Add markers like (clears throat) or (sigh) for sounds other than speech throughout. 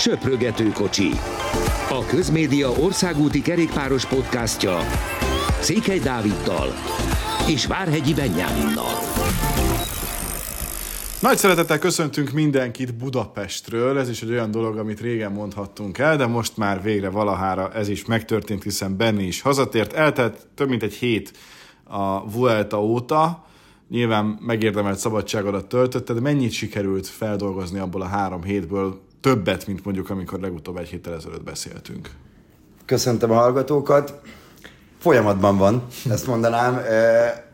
Söprögető kocsi. A Közmédia országúti kerékpáros podcastja Székely Dáviddal és Várhegyi Benyáminnal. Nagy szeretettel köszöntünk mindenkit Budapestről. Ez is egy olyan dolog, amit régen mondhattunk el, de most már végre valahára ez is megtörtént, hiszen Benni is hazatért. Eltelt több mint egy hét a Vuelta óta. Nyilván megérdemelt szabadságodat töltötted, mennyit sikerült feldolgozni abból a három hétből többet, mint mondjuk amikor legutóbb egy héttel ezelőtt beszéltünk? Köszöntöm a hallgatókat. Folyamatban van, ezt mondanám.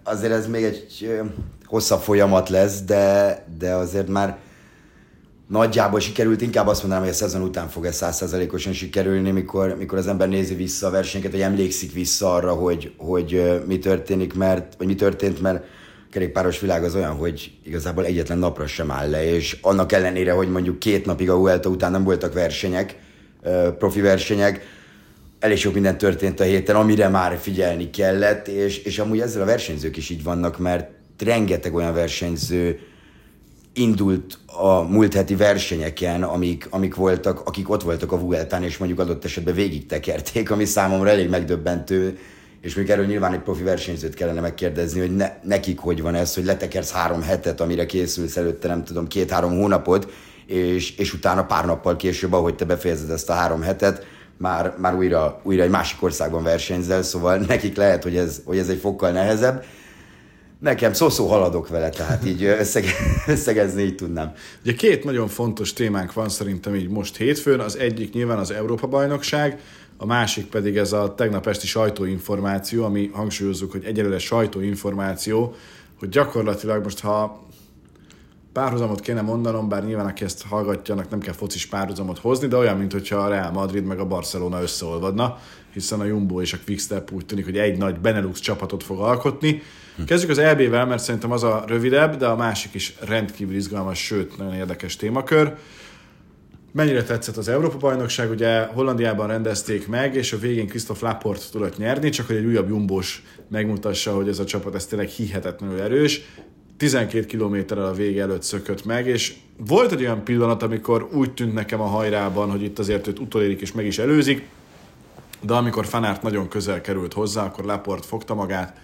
Azért ez még egy hosszabb folyamat lesz, de, de azért már nagyjából sikerült, inkább azt mondanám, hogy a szezon után fog ez százszerzalékosan sikerülni, mikor, mikor az ember nézi vissza a versenyeket, vagy emlékszik vissza arra, hogy, hogy mi történik, mert, vagy mi történt, mert kerékpáros világ az olyan, hogy igazából egyetlen napra sem áll le, és annak ellenére, hogy mondjuk két napig a Vuelta után nem voltak versenyek, profi versenyek, elég sok minden történt a héten, amire már figyelni kellett, és, és amúgy ezzel a versenyzők is így vannak, mert rengeteg olyan versenyző indult a múlt heti versenyeken, amik, amik voltak, akik ott voltak a Vueltán, és mondjuk adott esetben végig tekerték, ami számomra elég megdöbbentő, és még erről nyilván egy profi versenyzőt kellene megkérdezni, hogy ne, nekik hogy van ez, hogy letekersz három hetet, amire készülsz előtte, nem tudom, két-három hónapot, és, és utána pár nappal később, ahogy te befejezed ezt a három hetet, már, már újra, újra egy másik országban versenyzel, szóval (laughs) nekik lehet, hogy ez, hogy ez egy fokkal nehezebb. Nekem szó-szó haladok vele, tehát így összege, (laughs) összegezni így tudnám. Ugye két nagyon fontos témánk van szerintem így most hétfőn. Az egyik nyilván az Európa-bajnokság, a másik pedig ez a tegnap esti sajtóinformáció, ami hangsúlyozzuk, hogy egyelőre sajtóinformáció, hogy gyakorlatilag most ha párhuzamot kéne mondanom, bár nyilván aki ezt hallgatjanak, nem kell focis párhuzamot hozni, de olyan, mintha a Real Madrid meg a Barcelona összeolvadna, hiszen a Jumbo és a Quickstep úgy tűnik, hogy egy nagy Benelux csapatot fog alkotni. Kezdjük az EB-vel, mert szerintem az a rövidebb, de a másik is rendkívül izgalmas, sőt, nagyon érdekes témakör. Mennyire tetszett az Európa-bajnokság? Ugye Hollandiában rendezték meg, és a végén Christoph Laport tudott nyerni, csak hogy egy újabb jumbós megmutassa, hogy ez a csapat ez tényleg hihetetlenül erős. 12 kilométerrel a vége előtt szökött meg, és volt egy olyan pillanat, amikor úgy tűnt nekem a hajrában, hogy itt azért őt utolérik és meg is előzik, de amikor Fanárt nagyon közel került hozzá, akkor Laport fogta magát,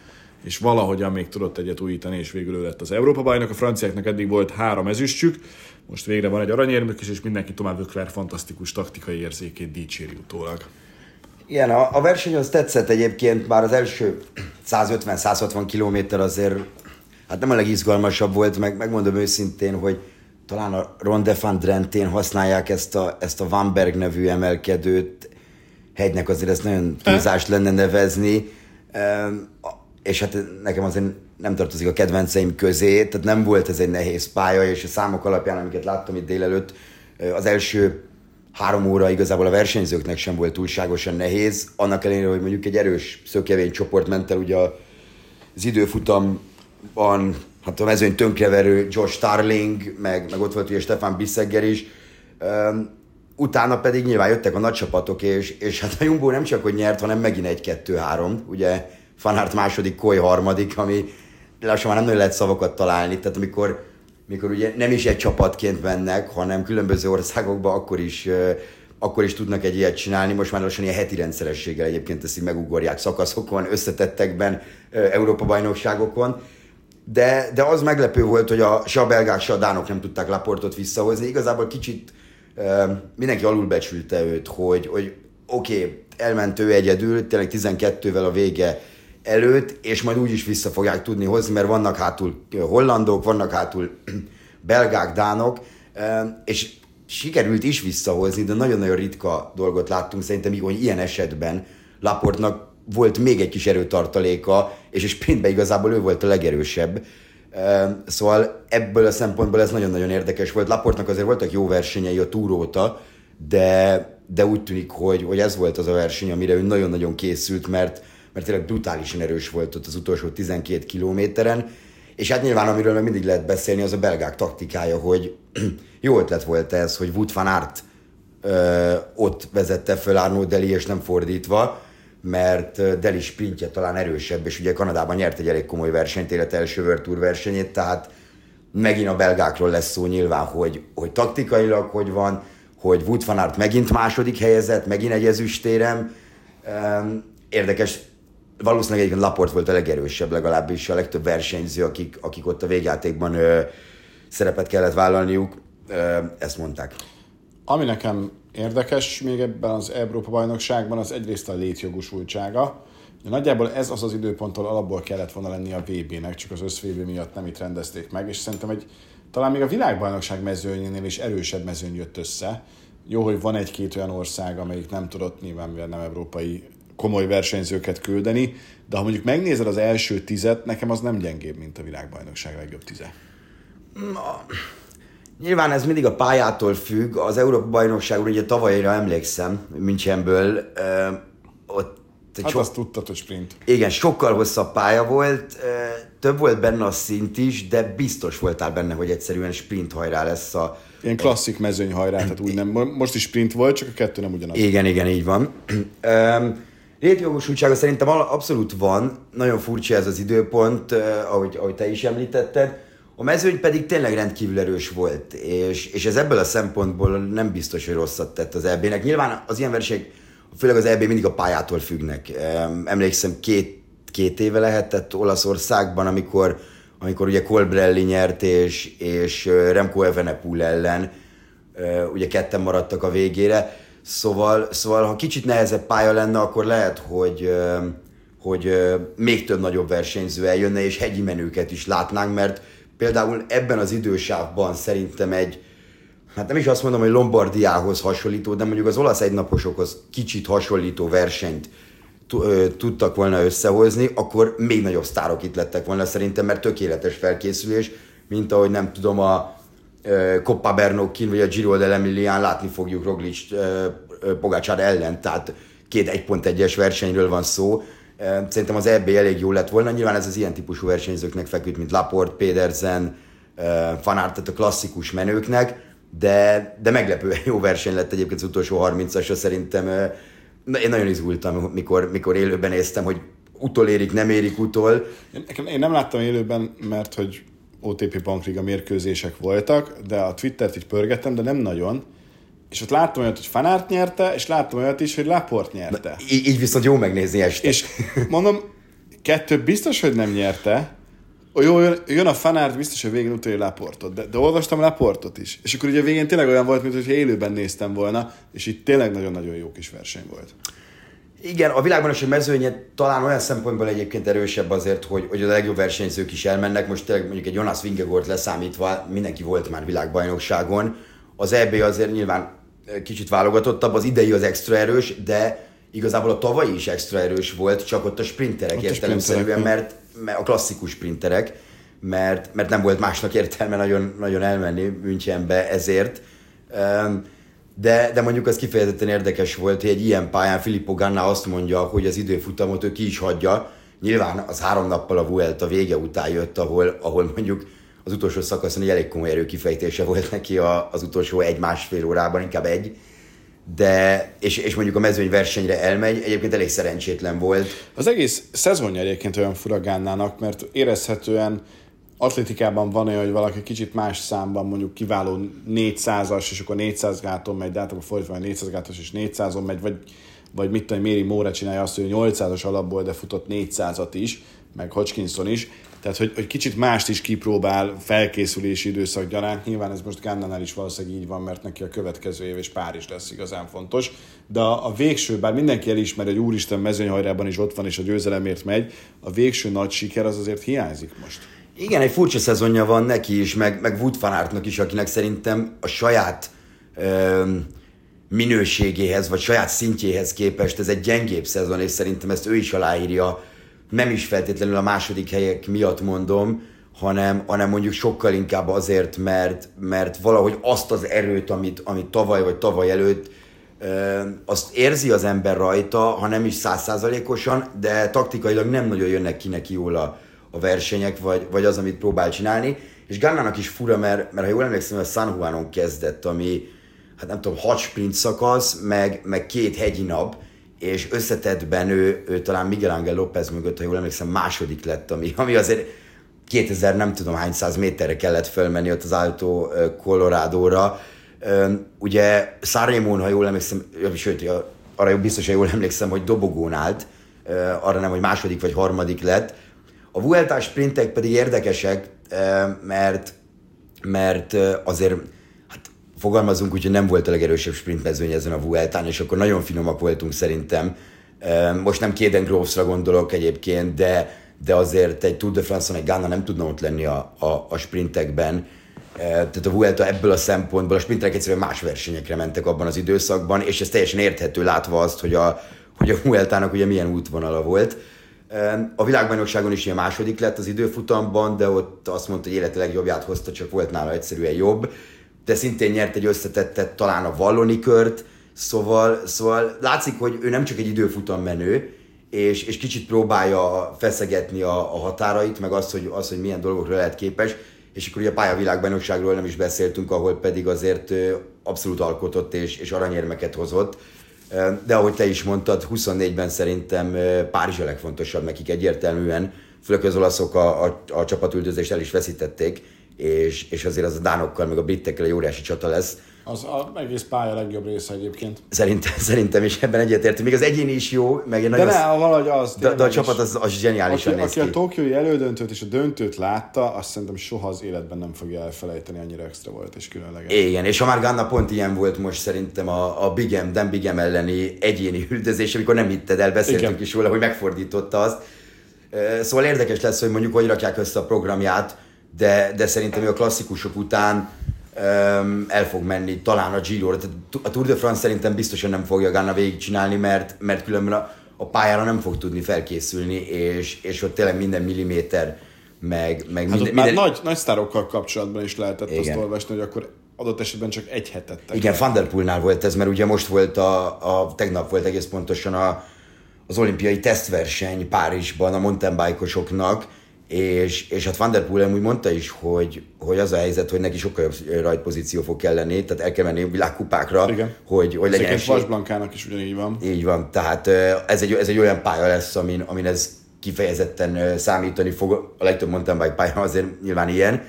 és valahogyan még tudott egyet újítani, és végül ő lett az Európa-bajnok. A franciáknak eddig volt három ezüstjük, most végre van egy aranyérmük is, és mindenki tovább Ökler fantasztikus taktikai érzékét dicséri utólag. Igen, a, a verseny az tetszett egyébként, már az első 150-160 kilométer azért hát nem a legizgalmasabb volt, meg megmondom őszintén, hogy talán a Ronde van Drentén használják ezt a, ezt a Vanberg nevű emelkedőt, hegynek azért ezt nagyon túlzást lenne nevezni, és hát nekem azért nem tartozik a kedvenceim közé, tehát nem volt ez egy nehéz pálya, és a számok alapján, amiket láttam itt délelőtt, az első három óra igazából a versenyzőknek sem volt túlságosan nehéz, annak ellenére, hogy mondjuk egy erős szökevény csoport ment el ugye az időfutamban, hát a mezőny tönkreverő Josh Starling, meg, meg ott volt ugye Stefan Bissegger is, utána pedig nyilván jöttek a nagy csapatok, és, és hát a Jumbo nem csak hogy nyert, hanem megint egy-kettő-három, ugye Fanart második, Koy harmadik, ami lassan már nem nagyon lehet szavakat találni, tehát amikor, amikor ugye nem is egy csapatként mennek, hanem különböző országokba, akkor is, akkor is tudnak egy ilyet csinálni. Most már lassan ilyen heti rendszerességgel egyébként ezt megugorják szakaszokon, összetettekben, Európa-bajnokságokon. De, de az meglepő volt, hogy a, se a belgák, se a dánok nem tudták Laportot visszahozni. Igazából kicsit mindenki alulbecsülte őt, hogy, hogy oké, okay, elment ő egyedül, tényleg 12-vel a vége előtt, és majd úgy is vissza fogják tudni hozni, mert vannak hátul hollandok, vannak hátul (clears throat) belgák, dánok, és sikerült is visszahozni, de nagyon-nagyon ritka dolgot láttunk szerintem, hogy ilyen esetben Laportnak volt még egy kis erőtartaléka, és a sprintben igazából ő volt a legerősebb. Szóval ebből a szempontból ez nagyon-nagyon érdekes volt. Laportnak azért voltak jó versenyei a túróta, de, de úgy tűnik, hogy, hogy ez volt az a verseny, amire ő nagyon-nagyon készült, mert mert tényleg brutálisan erős volt ott az utolsó 12 kilométeren, és hát nyilván amiről mindig lehet beszélni, az a belgák taktikája, hogy (clears throat) jó ötlet volt ez, hogy Wout van Aert ö, ott vezette föl Arnaud Deli, és nem fordítva, mert Deli sprintje talán erősebb, és ugye Kanadában nyert egy elég komoly versenyt, élet első World Tour versenyét, tehát megint a belgákról lesz szó nyilván, hogy, hogy taktikailag hogy van, hogy Wood van Aert megint második helyezett, megint egy ezüstérem. Érdekes, valószínűleg egyébként Laport volt a legerősebb, legalábbis a legtöbb versenyző, akik, akik ott a végjátékban ö, szerepet kellett vállalniuk, ö, ezt mondták. Ami nekem érdekes még ebben az Európa bajnokságban, az egyrészt a létjogosultsága. Nagyjából ez az az időponttól alapból kellett volna lenni a VB-nek, csak az össz-VB miatt nem itt rendezték meg, és szerintem egy talán még a világbajnokság mezőnyénél is erősebb mezőny jött össze. Jó, hogy van egy-két olyan ország, amelyik nem tudott nyilván, mivel nem európai komoly versenyzőket küldeni, de ha mondjuk megnézed az első tizet, nekem az nem gyengébb, mint a világbajnokság legjobb tize. Na, nyilván ez mindig a pályától függ. Az Európa bajnokságon ugye tavalyra emlékszem, Münchenből, ö, ott Hát sok... azt tudtad, hogy sprint. Igen, sokkal hosszabb pálya volt, több volt benne a szint is, de biztos voltál benne, hogy egyszerűen sprint hajrá lesz a... Ilyen klasszik mezőny hajrá, tehát úgy nem, most is sprint volt, csak a kettő nem ugyanaz. Igen, igen, így van. Létjogosultsága szerintem abszolút van, nagyon furcsa ez az időpont, ahogy, ahogy te is említetted. A mezőny pedig tényleg rendkívül erős volt, és, és ez ebből a szempontból nem biztos, hogy rosszat tett az EB-nek. Nyilván az ilyen verseny, főleg az EB mindig a pályától függnek. Emlékszem, két, két éve lehetett Olaszországban, amikor, amikor ugye Colbrelli nyert, és, és Remco Evenepoel ellen, ugye ketten maradtak a végére Szóval, szóval ha kicsit nehezebb pálya lenne, akkor lehet, hogy, hogy még több nagyobb versenyző eljönne, és hegyi menőket is látnánk, mert például ebben az idősávban szerintem egy, hát nem is azt mondom, hogy Lombardiához hasonlító, de mondjuk az olasz egynaposokhoz kicsit hasonlító versenyt tudtak volna összehozni, akkor még nagyobb sztárok itt lettek volna szerintem, mert tökéletes felkészülés, mint ahogy nem tudom, a Coppa Bernocchi vagy a Giro dell'Emilian látni fogjuk Roglic Pogácsár ellen, tehát két 1.1-es versenyről van szó. Szerintem az EB elég jó lett volna, nyilván ez az ilyen típusú versenyzőknek feküdt, mint Laport, Pedersen, Van Aert, tehát a klasszikus menőknek, de, de meglepően jó verseny lett egyébként az utolsó 30-asra szerintem. Én nagyon izgultam, mikor, mikor élőben néztem, hogy utolérik, nem érik utol. Én, én nem láttam élőben, mert hogy OTP Bankliga mérkőzések voltak, de a Twittert így pörgettem, de nem nagyon. És ott láttam olyat, hogy Fanárt nyerte, és láttam olyat is, hogy Laport nyerte. Na, így, így viszont jó megnézni este. És mondom, kettő biztos, hogy nem nyerte. Jó, jön, jön a Fanárt, biztos, hogy végén utolja Laportot, de, de olvastam Laportot is. És akkor ugye a végén tényleg olyan volt, mintha élőben néztem volna, és itt tényleg nagyon-nagyon jó kis verseny volt. Igen, a világban is a mezőnye talán olyan szempontból egyébként erősebb azért, hogy, hogy a legjobb versenyzők is elmennek. Most tényleg mondjuk egy Jonas Vingegort leszámítva mindenki volt már világbajnokságon. Az EB azért nyilván eh, kicsit válogatottabb, az idei az extra erős, de igazából a tavalyi is extra erős volt, csak ott a sprinterek ott értelemszerűen, mert, mert a klasszikus sprinterek, mert, mert nem volt másnak értelme nagyon, nagyon elmenni Münchenbe ezért. Um, de, de mondjuk az kifejezetten érdekes volt, hogy egy ilyen pályán Filippo Ganna azt mondja, hogy az időfutamot ő ki is hagyja. Nyilván az három nappal a Vuelta vége után jött, ahol, ahol mondjuk az utolsó szakaszon egy elég komoly erőkifejtése volt neki a, az utolsó egy-másfél órában, inkább egy. De, és, és mondjuk a mezőny versenyre elmegy, egyébként elég szerencsétlen volt. Az egész szezonja egyébként olyan fura Gánnának, mert érezhetően atlétikában van olyan, hogy valaki kicsit más számban mondjuk kiváló 400-as, és akkor 400 gáton megy, de általában fordítva 400 gátos és 400-on megy, vagy, vagy mit tudom, Méri Móra csinálja azt, hogy 800-as alapból, de futott 400-at is, meg Hodgkinson is, tehát hogy, hogy kicsit mást is kipróbál felkészülési időszak gyaránt. Nyilván ez most Gannanál is valószínűleg így van, mert neki a következő év és Párizs lesz igazán fontos. De a, a végső, bár mindenki elismer, hogy úristen mezőnyhajrában is ott van és a győzelemért megy, a végső nagy siker az azért hiányzik most. Igen, egy furcsa szezonja van neki is, meg, meg Wood van is, akinek szerintem a saját ö, minőségéhez, vagy saját szintjéhez képest ez egy gyengébb szezon, és szerintem ezt ő is aláírja. Nem is feltétlenül a második helyek miatt mondom, hanem, hanem mondjuk sokkal inkább azért, mert, mert valahogy azt az erőt, amit, amit tavaly vagy tavaly előtt azt érzi az ember rajta, ha nem is százszázalékosan, de taktikailag nem nagyon jönnek ki neki jól a, a versenyek, vagy, vagy az, amit próbál csinálni. És Gannának is fura, mert, mert ha jól emlékszem, a San Juanon kezdett, ami, hát nem tudom, hat sprint szakasz, meg, meg két hegyi nap, és összetettben ő, ő talán Miguel Ángel López mögött, ha jól emlékszem, második lett, ami, ami azért 2000 nem tudom hány száz méterre kellett fölmenni ott az Alto Colorado-ra. Ugye Szárémón, ha jól emlékszem, sőt, arra biztos, hogy jól emlékszem, hogy dobogón állt, arra nem, hogy második vagy harmadik lett. A Vuelta sprintek pedig érdekesek, mert, mert azért hát fogalmazunk úgy, hogy nem volt a legerősebb sprintmezőny ezen a Vueltán, és akkor nagyon finomak voltunk szerintem. Most nem Kéden Grovesra gondolok egyébként, de, de azért egy Tour de France-on egy Ghana nem tudna ott lenni a, a, a sprintekben. Tehát a Vuelta ebből a szempontból, a sprinterek egyszerűen más versenyekre mentek abban az időszakban, és ez teljesen érthető látva azt, hogy a, hogy a Vueltának ugye milyen útvonala volt. A világbajnokságon is ilyen második lett az időfutamban, de ott azt mondta, hogy élete legjobbját hozta, csak volt nála egyszerűen jobb. De szintén nyert egy összetettet talán a Valloni kört, szóval, szóval látszik, hogy ő nem csak egy időfutam menő, és, és kicsit próbálja feszegetni a, a határait, meg azt hogy, az, hogy milyen dolgokra lehet képes, és akkor ugye a pályavilágbajnokságról nem is beszéltünk, ahol pedig azért abszolút alkotott és, és aranyérmeket hozott. De ahogy te is mondtad, 24-ben szerintem Párizs a legfontosabb nekik egyértelműen, főleg az olaszok a, a, a csapatüldözést el is veszítették, és, és azért az a dánokkal, meg a britekkel egy óriási csata lesz. Az a egész pálya legjobb része egyébként. Szerintem, szerintem is ebben egyetértünk. Még az egyéni is jó, meg egy De ne, valahogy az. De, de a csapat az, az zseniálisan aki, néz aki ki. a Tokiói elődöntőt és a döntőt látta, azt szerintem soha az életben nem fogja elfelejteni, annyira extra volt és különleges. Igen, és a már Ganna pont ilyen volt most szerintem a, a Big M, Dan Big M elleni egyéni üldözés, amikor nem hitted el, beszéltünk Igen. is róla, hogy megfordította azt. Szóval érdekes lesz, hogy mondjuk hogy rakják össze a programját, de, de szerintem ő a klasszikusok után el fog menni talán a Giro-ra. Tehát A Tour de France szerintem biztosan nem fogja Ganna végigcsinálni, mert, mert különben a, a pályára nem fog tudni felkészülni, és, és ott tényleg minden milliméter, meg, meg Hát minden, minden, nagy, nagy sztárokkal kapcsolatban is lehetett Igen. azt olvasni, hogy akkor adott esetben csak egy hetet. Igen, Van der volt ez, mert ugye most volt a, a tegnap volt egész pontosan a, az olimpiai tesztverseny Párizsban a mountain bike-osoknak, és, és hát Van der Poel úgy mondta is, hogy, hogy az a helyzet, hogy neki sokkal jobb rajtpozíció fog kelleni, tehát el kell menni világkupákra, Igen. hogy, hogy legyen esély. Vasblankának is ugyanígy van. Így van, tehát ez egy, ez egy olyan pálya lesz, amin, amin ez kifejezetten számítani fog. A legtöbb mountain bike pálya azért nyilván ilyen.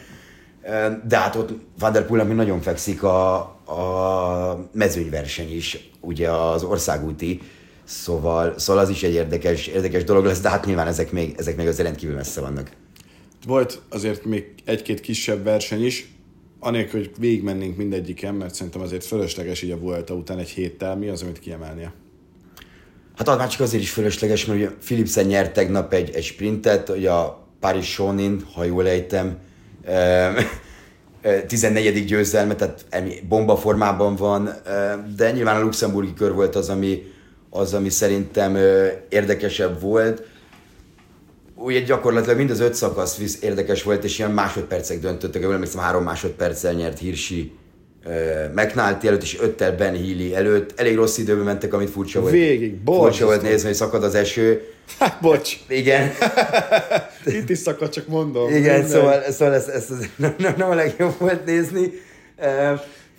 De hát ott Van der Poel, ami nagyon fekszik a, a mezőnyverseny is, ugye az országúti, szóval, szóval az is egy érdekes, érdekes dolog lesz, de hát nyilván ezek még, ezek még azért rendkívül messze vannak. Volt azért még egy-két kisebb verseny is, anélkül, hogy végigmennénk mindegyiken, mert szerintem azért fölösleges így a Vuelta után egy héttel. Mi az, amit kiemelnie? Hát az már csak azért is fölösleges, mert ugye Philipsen nyert tegnap egy, egy sprintet, ugye a Paris Sonin, ha jól ejtem, em, eh, 14. győzelme, tehát bomba formában van, de nyilván a luxemburgi kör volt az, ami, az, ami szerintem érdekesebb volt. Ugye gyakorlatilag mind az öt szakasz visz érdekes volt, és ilyen másodpercek döntöttek, jól emlékszem, három másodperccel nyert Hirsi McNulty előtt, és öttel Ben Healy előtt. Elég rossz időben mentek, amit furcsa volt. Végig, Furcsa borzasztó. volt nézni, hogy szakad az eső. (laughs) Hát, bocs, Igen, (laughs) itt is szakad, csak mondom. igen, Mindegy. szóval, szóval ez, ez, ez nem, nem, nem a legjobb volt nézni.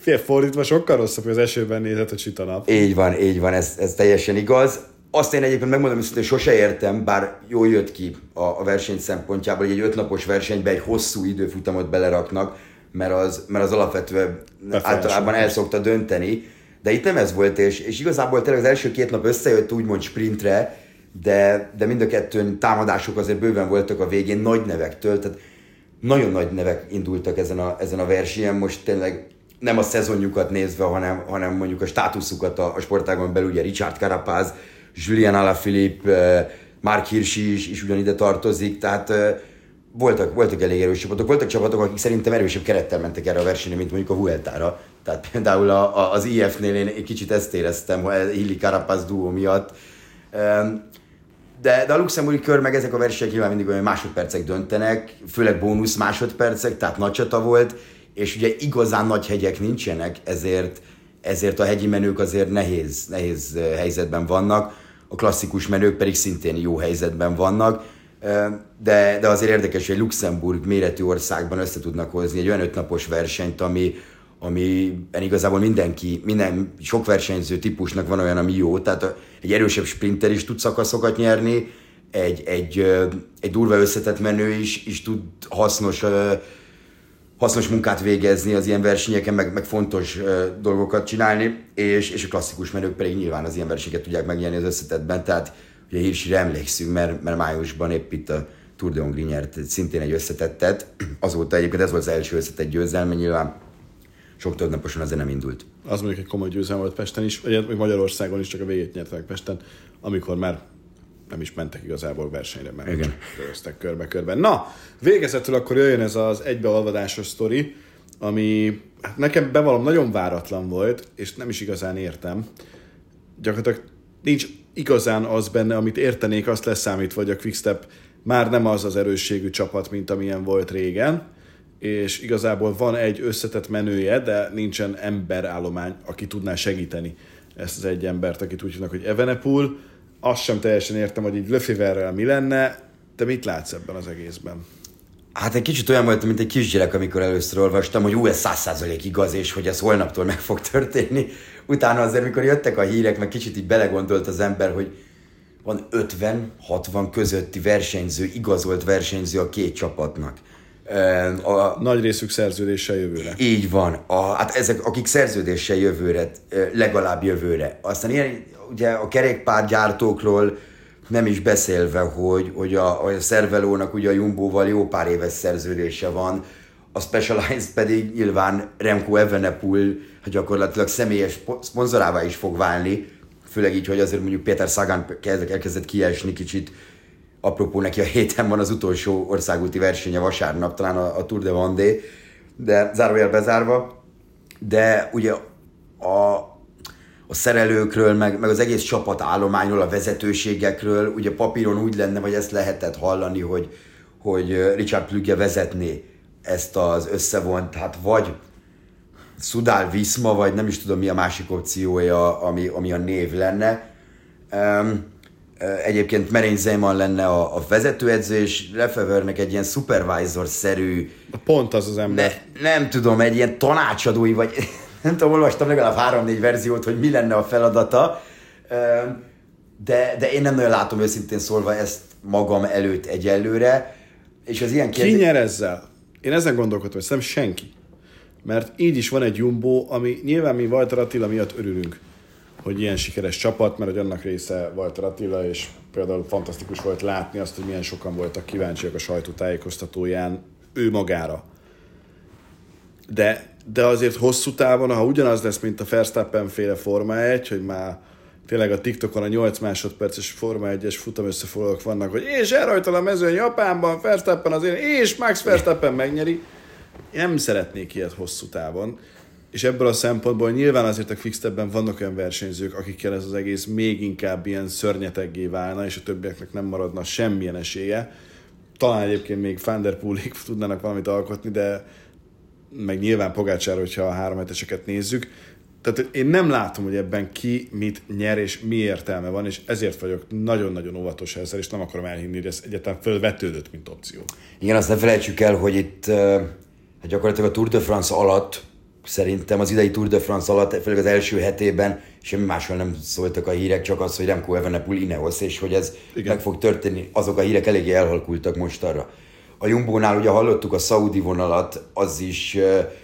Fél fordítva sokkal rosszabb, hogy az esőben nézhet a csita nap. Így van, így van, ez, ez teljesen igaz. Azt én egyébként megmondom őszintén, hogy sose értem, bár jól jött ki a, a verseny szempontjából, hogy egy ötnapos versenybe egy hosszú időfutamot beleraknak, mert az, mert az alapvetően általában el szokta dönteni. De itt nem ez volt, és, és igazából tényleg az első két nap összejött úgymond sprintre, de, de mind a kettőn támadások azért bőven voltak a végén nagy nevektől, tehát nagyon nagy nevek indultak ezen a, ezen a versenyen, most tényleg nem a szezonjukat nézve, hanem, hanem mondjuk a státuszukat a, a sportágon belül, ugye Richard Carapaz, Julian Alaphilippe, eh, Mark Hirschi is, is ugyanide tartozik, tehát eh, voltak, voltak elég erős csapatok, voltak csapatok, akik szerintem erősebb kerettel mentek erre a versenyre, mint mondjuk a Vueltára. Tehát például a, a, az IF-nél én egy kicsit ezt éreztem, Hilli Carapaz duó miatt. De, de a luxemburgi kör meg ezek a versenyek nyilván mindig olyan másodpercek döntenek, főleg bónusz másodpercek, tehát nagy csata volt, és ugye igazán nagy hegyek nincsenek, ezért, ezért a hegyi menők azért nehéz, nehéz eh, helyzetben vannak, a klasszikus menők pedig szintén jó helyzetben vannak, de, de azért érdekes, hogy Luxemburg méretű országban össze tudnak hozni egy olyan ötnapos versenyt, ami, amiben igazából mindenki, minden sok versenyző típusnak van olyan, ami jó, tehát egy erősebb sprinter is tud szakaszokat nyerni, egy, egy, egy durva összetett menő is, is tud hasznos, hasznos munkát végezni az ilyen versenyeken, meg, meg fontos dolgokat csinálni, és, és a klasszikus menők pedig nyilván az ilyen versenyeket tudják megnyerni az összetetben, tehát ugye Hirsire emlékszünk, mert, mert májusban épp itt a Tour de Hongrie nyert szintén egy összetettet, azóta egyébként ez volt az első összetett győzelme, nyilván sok több naposan azért nem indult. Az mondjuk egy komoly győzelem volt Pesten is, vagy Magyarországon is csak a végét nyertek Pesten, amikor már nem is mentek igazából versenyre, mert Igen. köröztek körbe-körbe. Na, végezetül akkor jöjjön ez az egybeolvadásos sztori, ami hát nekem bevallom nagyon váratlan volt, és nem is igazán értem. Gyakorlatilag nincs igazán az benne, amit értenék, azt leszámítva, hogy a Quickstep már nem az az erősségű csapat, mint amilyen volt régen, és igazából van egy összetett menője, de nincsen emberállomány, aki tudná segíteni ezt az egy embert, akit úgy hívnak, hogy Evenepul. Azt sem teljesen értem, hogy így Löfiverrel mi lenne. Te mit látsz ebben az egészben? Hát egy kicsit olyan voltam, mint egy kisgyerek, amikor először olvastam, hogy ú, ez száz százalék igaz, és hogy ez holnaptól meg fog történni. Utána azért, mikor jöttek a hírek, meg kicsit így belegondolt az ember, hogy van 50-60 közötti versenyző, igazolt versenyző a két csapatnak. A, Nagy részük szerződéssel jövőre. Így van. A, hát ezek, akik szerződéssel jövőre, legalább jövőre. Aztán ilyen, ugye a kerékpárgyártókról nem is beszélve, hogy, hogy a, a Szervelónak ugye a Jumbo-val jó pár éves szerződése van, a Specialized pedig nyilván Remco Evenepoel gyakorlatilag személyes szponzorává is fog válni, főleg így, hogy azért mondjuk Péter Sagan elkezdett kiesni kicsit, apropó neki a héten van az utolsó országúti versenye vasárnap, talán a, a Tour de Vendée, de zárójel bezárva, de ugye a, a szerelőkről, meg, meg az egész csapatállományról, a vezetőségekről, ugye papíron úgy lenne, vagy ezt lehetett hallani, hogy, hogy Richard Plüge vezetné ezt az összevont, hát vagy Szudál Viszma, vagy nem is tudom mi a másik opciója, ami, ami a név lenne. Um, egyébként Merény Zeman lenne a, a vezetőedző, és Lefevernek egy ilyen supervisor-szerű... Pont az az ember. Ne, nem tudom, egy ilyen tanácsadói, vagy nem tudom, olvastam legalább három-négy verziót, hogy mi lenne a feladata, de, de én nem nagyon látom őszintén szólva ezt magam előtt egyelőre, és az ilyen kérdés... Ki nyer ezzel? Én ezen gondolkodtam, hogy szerintem senki. Mert így is van egy Jumbo, ami nyilván mi Walter Attila miatt örülünk, hogy ilyen sikeres csapat, mert hogy annak része Walter Attila, és például fantasztikus volt látni azt, hogy milyen sokan voltak kíváncsiak a sajtótájékoztatóján ő magára. De de azért hosszú távon, ha ugyanaz lesz, mint a Verstappen féle Forma 1, hogy már tényleg a TikTokon a 8 másodperces Forma 1-es futam vannak, hogy és elrajtal a mezőn Japánban, Verstappen azért, és Max Verstappen megnyeri. Én nem szeretnék ilyet hosszú távon. És ebből a szempontból nyilván azért a Quickstepben vannak olyan versenyzők, akikkel ez az egész még inkább ilyen szörnyeteggé válna, és a többieknek nem maradna semmilyen esélye. Talán egyébként még Van tudnának valamit alkotni, de meg nyilván Pogácsára, hogyha a három heteseket nézzük. Tehát én nem látom, hogy ebben ki mit nyer és mi értelme van, és ezért vagyok nagyon-nagyon óvatos ezzel, és nem akarom elhinni, hogy ez egyáltalán fölvetődött, mint opció. Igen, azt ne felejtsük el, hogy itt hát gyakorlatilag a Tour de France alatt, szerintem az idei Tour de France alatt, főleg az első hetében semmi másról nem szóltak a hírek, csak az, hogy Remco Evenepoel Ineos, és hogy ez Igen. meg fog történni. Azok a hírek eléggé elhalkultak most arra a Jumbo-nál ugye hallottuk a Saudi vonalat, az is...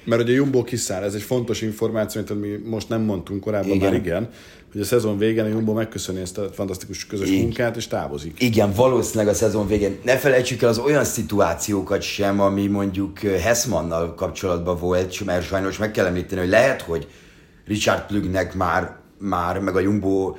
Mert ugye a Jumbo kiszáll, ez egy fontos információ, amit mi most nem mondtunk korábban, igen. már igen, hogy a szezon végén a Jumbo megköszöni ezt a fantasztikus közös igen. munkát, és távozik. Igen, valószínűleg a szezon végén. Ne felejtsük el az olyan szituációkat sem, ami mondjuk Hessmannal kapcsolatban volt, mert sajnos meg kell említeni, hogy lehet, hogy Richard Plügnek már, már meg a Jumbo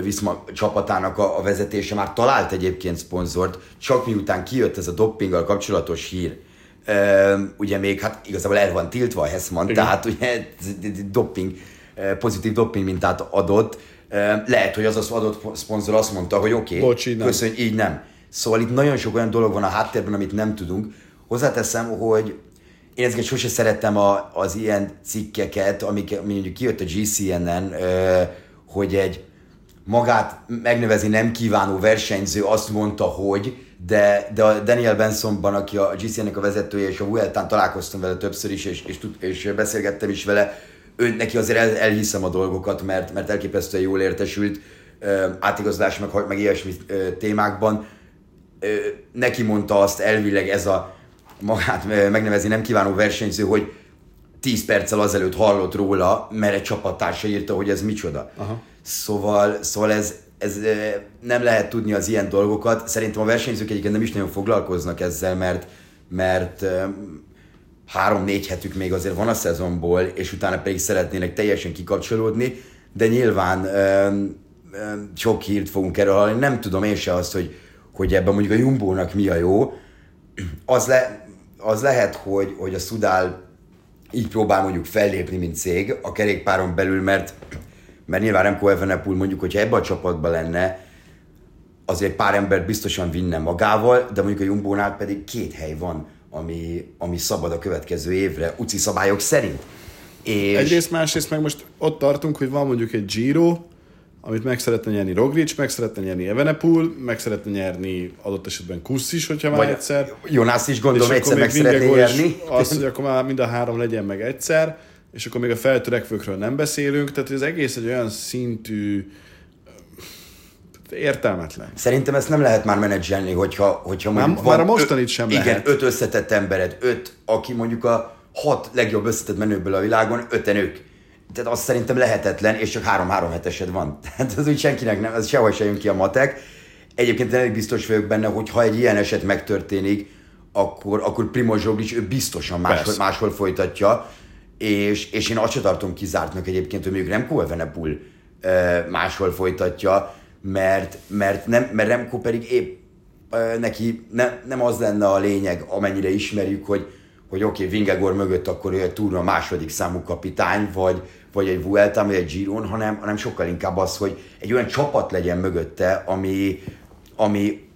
Viszma csapatának a, a vezetése már talált egyébként szponzort, csak miután kijött ez a doppinggal kapcsolatos hír. Uh, ugye még hát igazából el van tiltva a Hessman, Igen. tehát ugye dopping, pozitív dopping mintát adott. Uh, lehet, hogy az az adott szponzor azt mondta, hogy oké, okay, köszönj, így nem. Szóval itt nagyon sok olyan dolog van a háttérben, amit nem tudunk. Hozzáteszem, hogy én ezeket sose szerettem a, az ilyen cikkeket, amik mondjuk kijött a GCN-en, uh, hogy egy magát megnevezni nem kívánó versenyző azt mondta, hogy, de, de a Daniel Bensonban, aki a GCN-nek a vezetője, és a Vueltán találkoztam vele többször is, és, és, és beszélgettem is vele, ő, neki azért el, elhiszem a dolgokat, mert, mert elképesztően jól értesült átigazolás, meg, meg ilyesmi témákban. Neki mondta azt elvileg ez a magát megnevezni nem kívánó versenyző, hogy 10 perccel azelőtt hallott róla, mert egy csapattársa írta, hogy ez micsoda. Aha. Szóval, szóval ez, ez nem lehet tudni az ilyen dolgokat. Szerintem a versenyzők egyébként nem is nagyon foglalkoznak ezzel, mert, mert három-négy hetük még azért van a szezonból, és utána pedig szeretnének teljesen kikapcsolódni, de nyilván sok hírt fogunk erről hallani. Nem tudom én se azt, hogy, hogy ebben mondjuk a Jumbo-nak mi a jó. Az, le, az lehet, hogy, hogy a Sudál így próbál mondjuk fellépni, mint cég a kerékpáron belül, mert, mert nyilván Remco Evenepoel mondjuk, hogyha ebbe a csapatban lenne, azért pár ember biztosan vinne magával, de mondjuk a Jumbo-nál pedig két hely van, ami, ami szabad a következő évre, UCI szabályok szerint. És... Egyrészt, másrészt meg most ott tartunk, hogy van mondjuk egy Giro, amit meg szeretne nyerni Roglic, meg szeretne nyerni Evenepul, meg szeretne nyerni adott esetben Kusz is, hogyha már egyszer. Jonász is gondolom egyszer meg szeretné nyerni. Azt, hogy akkor már mind a három legyen meg egyszer, és akkor még a feltörekvőkről nem beszélünk, tehát az egész egy olyan szintű értelmetlen. Szerintem ezt nem lehet már menedzselni, hogyha, hogyha mondjuk már, van már a mostanit sem igen, lehet. öt összetett embered, öt, aki mondjuk a hat legjobb összetett menőből a világon, öten ők tehát azt szerintem lehetetlen, és csak három-három hetesed van. (laughs) Tehát az úgy senkinek nem, az sehol se jön ki a matek. Egyébként elég biztos vagyok benne, hogy ha egy ilyen eset megtörténik, akkor, akkor Primoz Roglic ő biztosan máshol, máshol folytatja, és, és én azt sem tartom kizártnak egyébként, hogy mondjuk Remco Evenepoel máshol folytatja, mert, mert, nem, mert Remco pedig épp neki ne, nem az lenne a lényeg, amennyire ismerjük, hogy, hogy oké, okay, Vingegor mögött akkor ő egy turna második számú kapitány, vagy, vagy egy Vuelta, vagy egy Giron, hanem, hanem sokkal inkább az, hogy egy olyan csapat legyen mögötte, ami, ami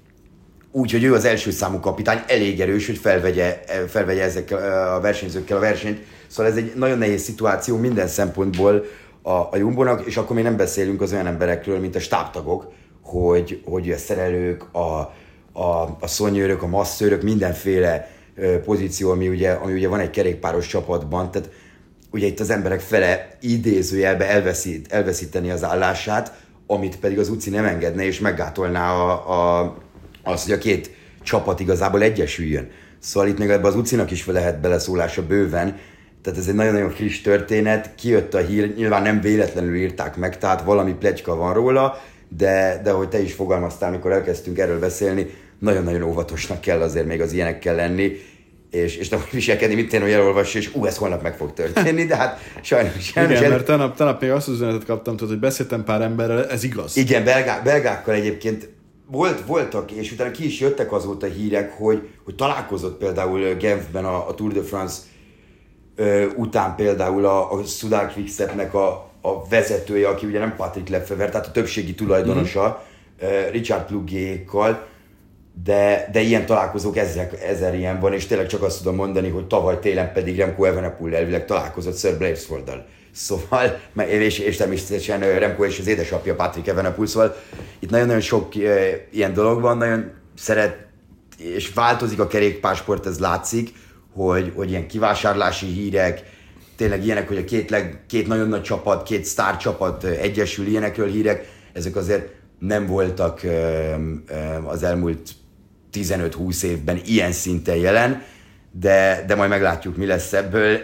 úgy, hogy ő az első számú kapitány, elég erős, hogy felvegye, felvegye ezekkel a versenyzőkkel a versenyt. Szóval ez egy nagyon nehéz szituáció minden szempontból a, a Jumbo-nak, és akkor még nem beszélünk az olyan emberekről, mint a stábtagok, hogy, hogy a szerelők, a, a, a szonyőrök, a masszőrök, mindenféle pozíció, ami ugye, ami ugye van egy kerékpáros csapatban, tehát ugye itt az emberek fele idézőjelbe elveszít, elveszíteni az állását, amit pedig az UCI nem engedne, és meggátolná a, a, az, hogy a két csapat igazából egyesüljön. Szóval itt még ebbe az UCI-nak is lehet beleszólása bőven, tehát ez egy nagyon-nagyon friss történet, kijött a hír, nyilván nem véletlenül írták meg, tehát valami plegyka van róla, de, de hogy te is fogalmaztál, amikor elkezdtünk erről beszélni, nagyon-nagyon óvatosnak kell azért még az ilyenekkel lenni, és, és nem viselkedni, mint én, hogy elolvas, és ú, ez holnap meg fog történni, de hát sajnos sem. Igen, mert tegnap, tegnap még azt az üzenetet kaptam, tudod, hogy beszéltem pár emberrel, ez igaz. Igen, belgá, belgákkal egyébként volt, voltak, és utána ki is jöttek azóta hírek, hogy, hogy találkozott például Genfben a, a Tour de France ö, után például a, a Sudal Quickstepnek a, a vezetője, aki ugye nem Patrick Lefever, tehát a többségi tulajdonosa, mm-hmm. Richard Plugékkal, de, de ilyen találkozók ezer, ezer ilyen van, és tényleg csak azt tudom mondani, hogy tavaly télen pedig Remco Evenepoel elvileg találkozott Sir Brailsforddal. Szóval, és, és természetesen Remco és az édesapja Patrick Evenepoel, szóval itt nagyon-nagyon sok ilyen dolog van, nagyon szeret, és változik a kerékpásport, ez látszik, hogy, hogy ilyen kivásárlási hírek, tényleg ilyenek, hogy a két, leg, két nagyon nagy csapat, két sztár csapat egyesül, ilyenekről hírek, ezek azért nem voltak az elmúlt 15-20 évben ilyen szinten jelen, de, de majd meglátjuk, mi lesz ebből.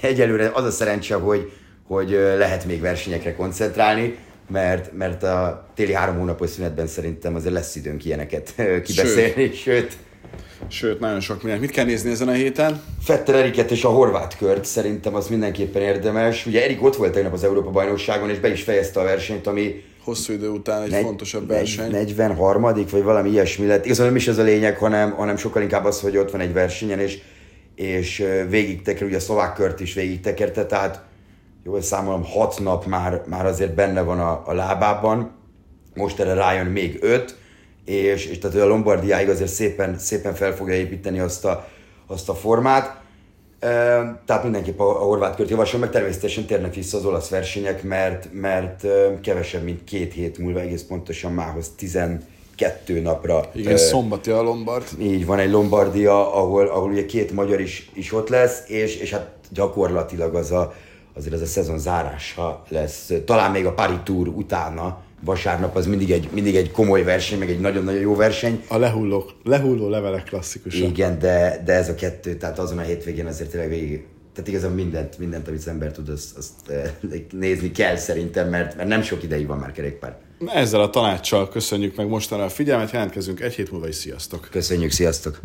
Egyelőre az a szerencse, hogy, hogy lehet még versenyekre koncentrálni, mert, mert a téli három hónapos szünetben szerintem azért lesz időnk ilyeneket kibeszélni, sőt, sőt Sőt, nagyon sok mindent. Mit kell nézni ezen a héten? Fetter Eriket és a horvát kört, szerintem az mindenképpen érdemes. Ugye Erik ott volt tegnap az Európa bajnokságon, és be is fejezte a versenyt, ami hosszú idő után egy negy, fontosabb verseny. 43 vagy valami ilyesmi lett. Igazából nem is ez a lényeg, hanem, hanem sokkal inkább az, hogy ott van egy versenyen, és, és végig teker, ugye a szlovák kört is végig tekerte, tehát jól számolom, hat nap már, már azért benne van a, a lábában, most erre rájön még öt, és, és tehát a Lombardiáig azért szépen, szépen fel fogja építeni azt a, azt a formát. Tehát mindenképp a, a horvát kört javaslom, meg természetesen térnek vissza az olasz versenyek, mert, mert kevesebb, mint két hét múlva, egész pontosan mához 12 napra. Igen, uh, szombati a Lombard. Így van egy Lombardia, ahol, ahol ugye két magyar is, is ott lesz, és, és hát gyakorlatilag az a, azért az a szezon zárása lesz, talán még a Paris Tour utána, vasárnap az mindig egy, mindig egy komoly verseny, meg egy nagyon-nagyon jó verseny. A lehulló, lehulló levelek klasszikusa. Igen, de, de ez a kettő, tehát azon a hétvégén azért tényleg végig, tehát igazán mindent, mindent, amit az ember tud, azt, azt eh, nézni kell szerintem, mert, mert nem sok ideig van már kerékpár. Ezzel a tanácssal köszönjük meg mostanra a figyelmet, jelentkezünk egy hét múlva is, sziasztok! Köszönjük, sziasztok!